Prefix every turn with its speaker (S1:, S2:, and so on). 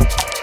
S1: you